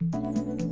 in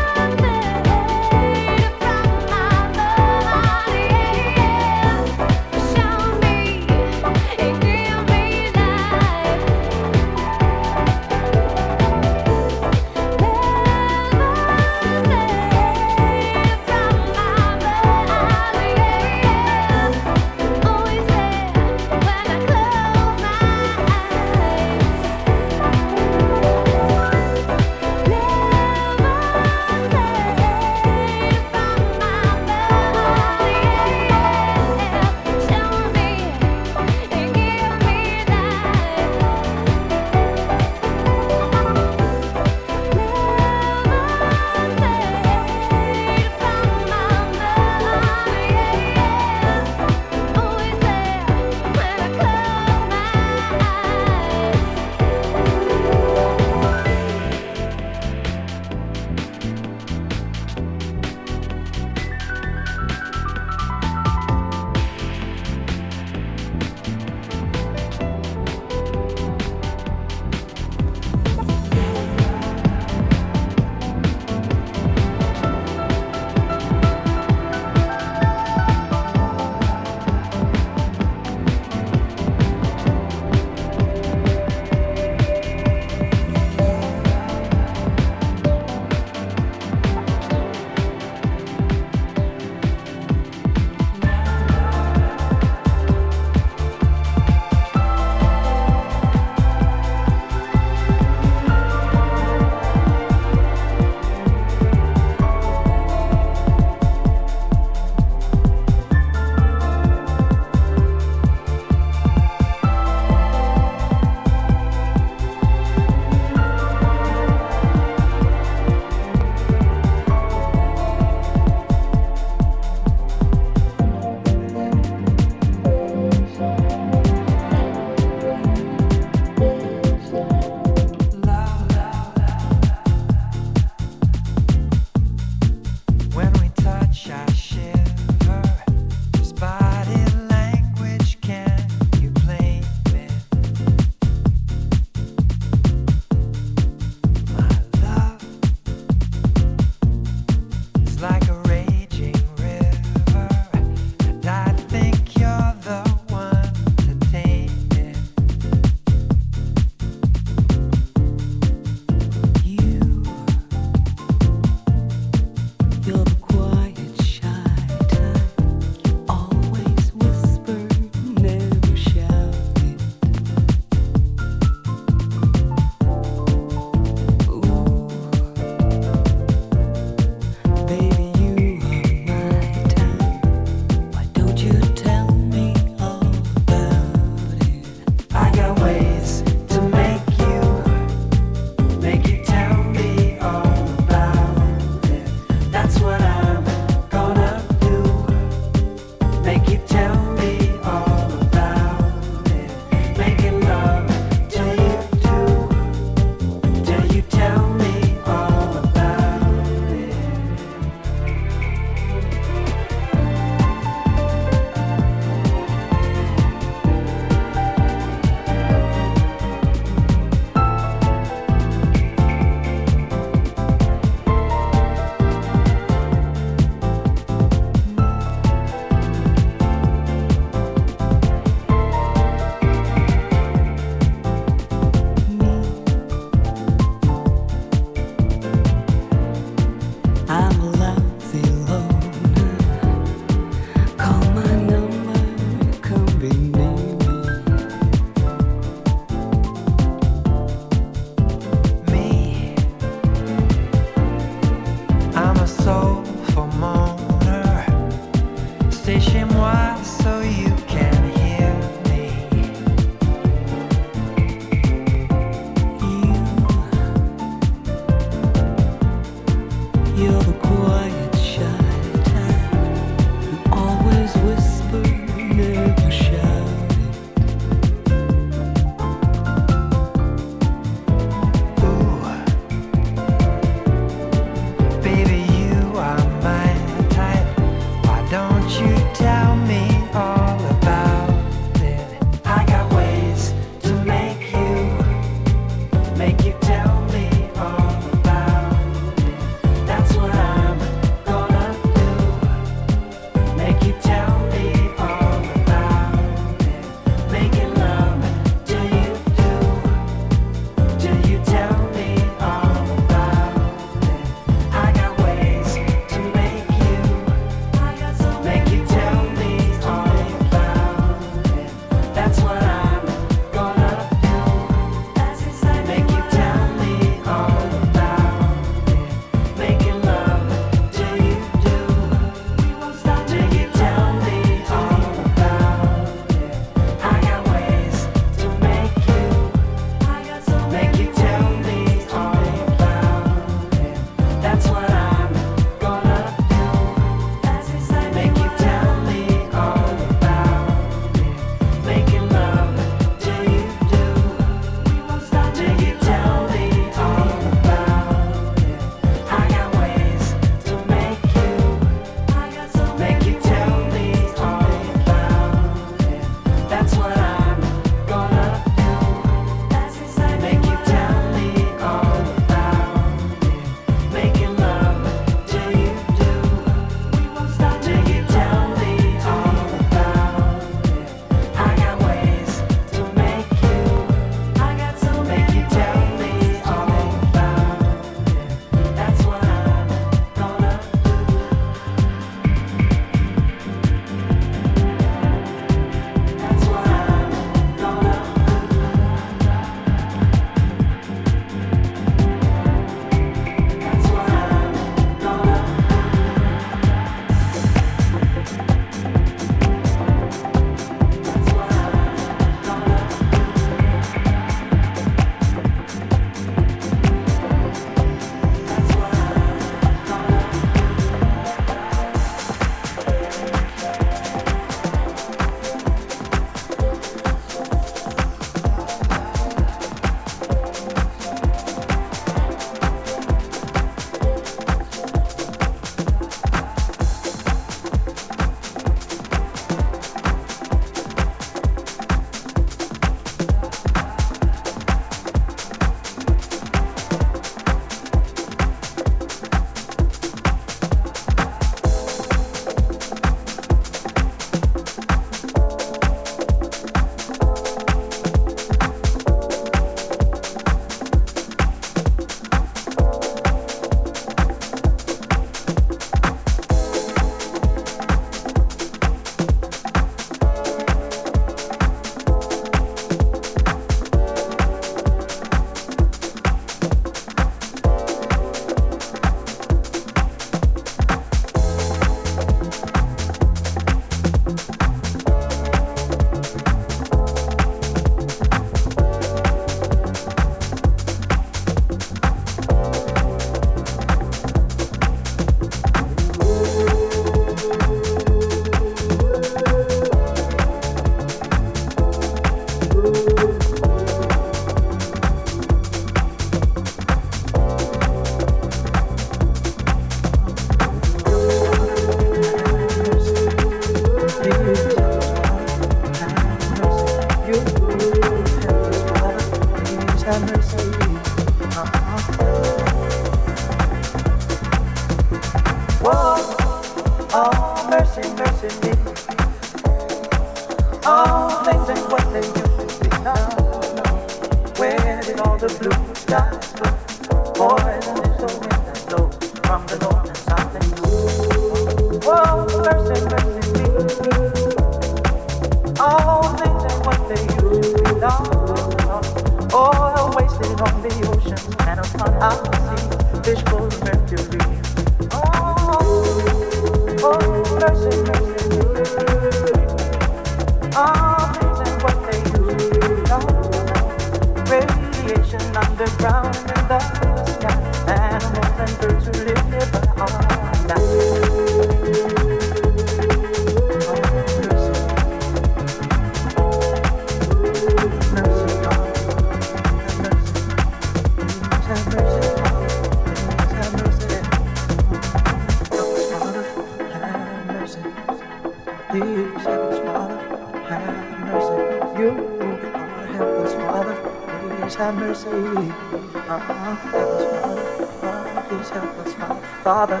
Father,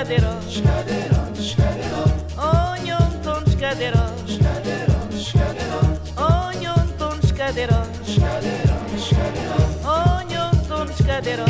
szkaderon, szkaderon, szkaderon. Onionton szkaderon, szkaderon, szkaderon. Onionton szkaderon, szkaderon, Onion Onionton szkaderon.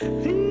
Peace.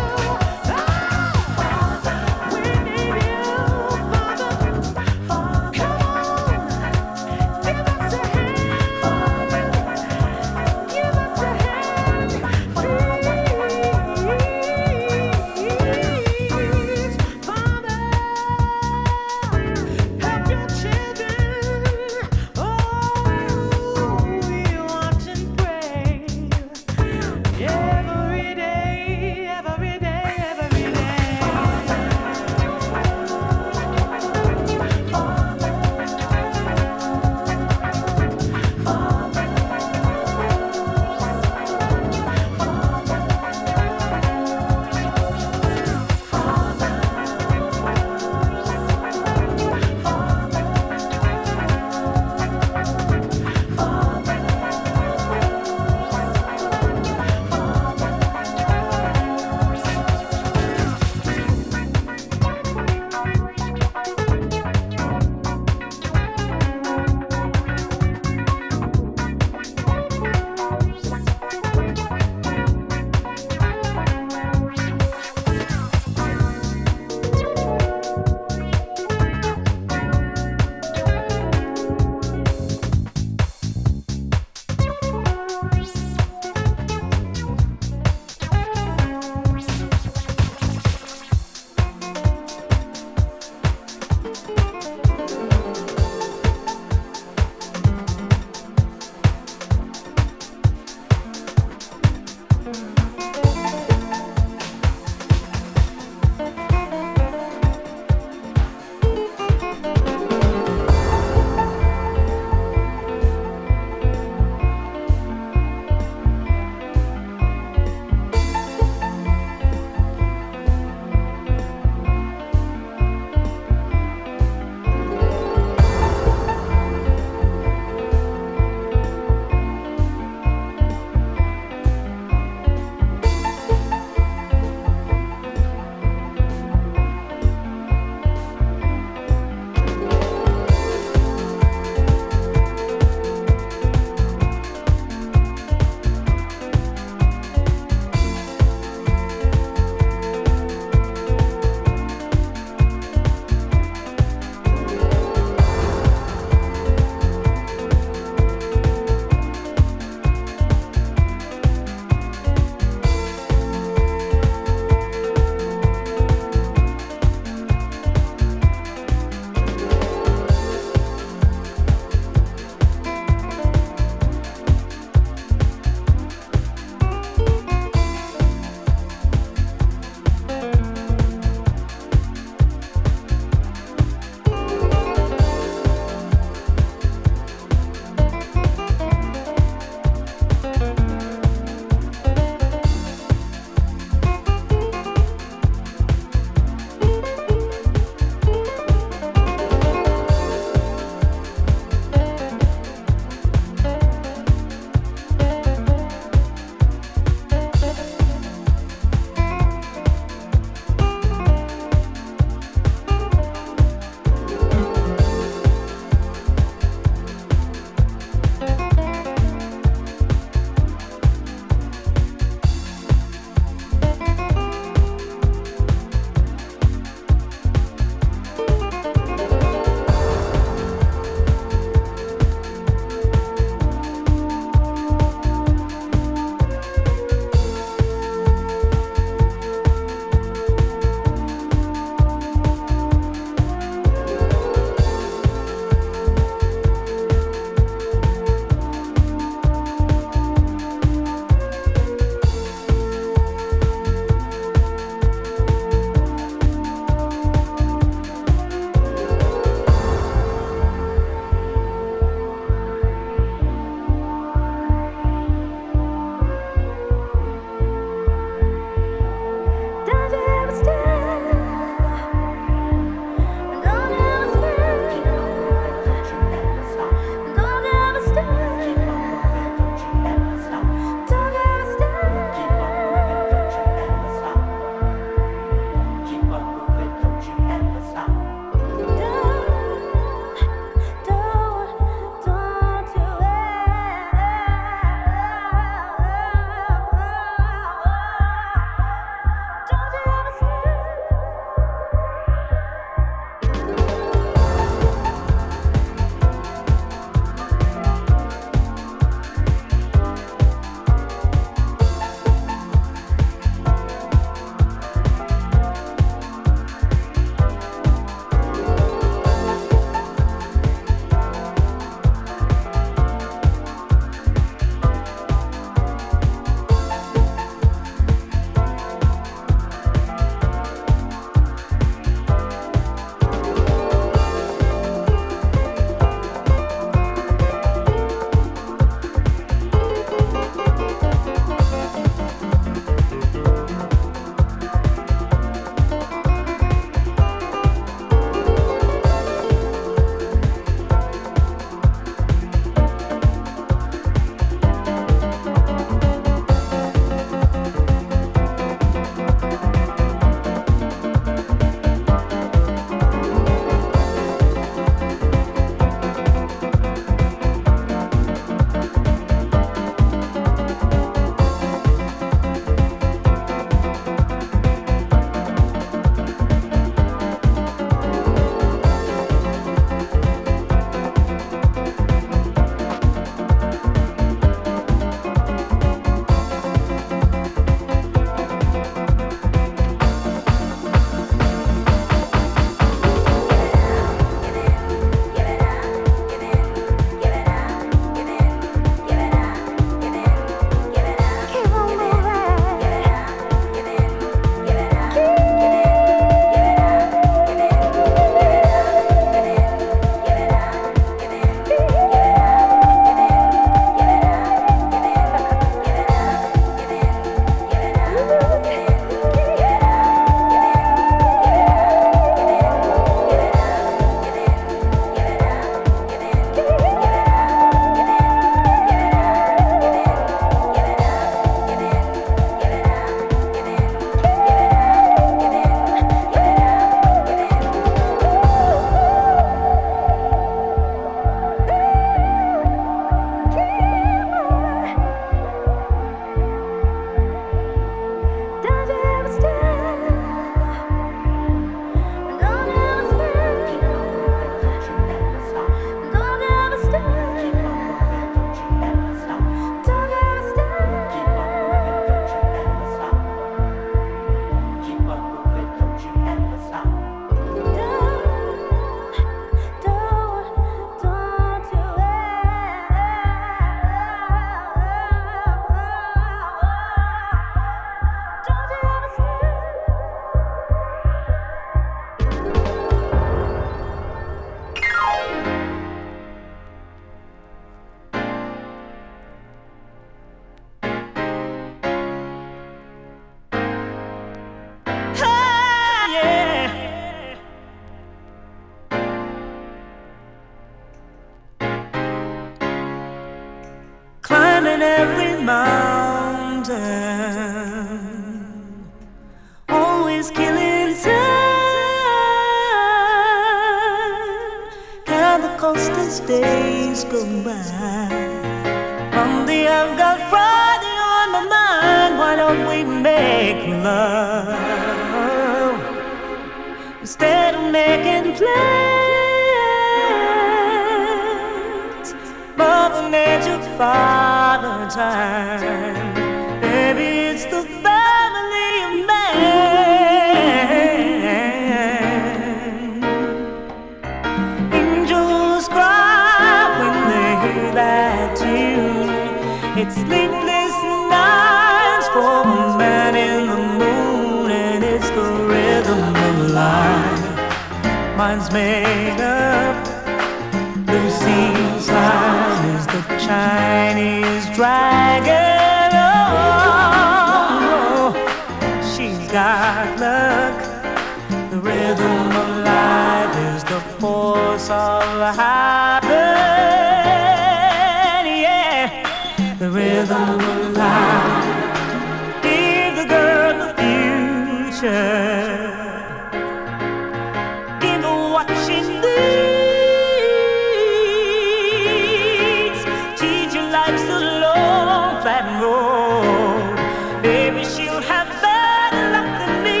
Life's a long, flat road. Maybe she'll have better luck than me.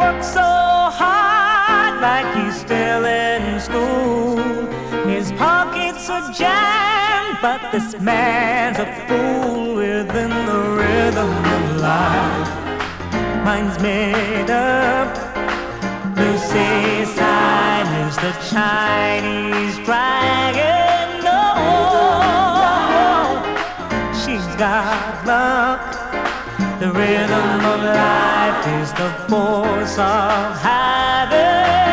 Work so hard like he's still in school. His pockets are jammed, but this man's a fool within the rhythm of life. Mine's made up. Sign is the Chinese dragon. No, she's got luck. The rhythm of life is the force of habit.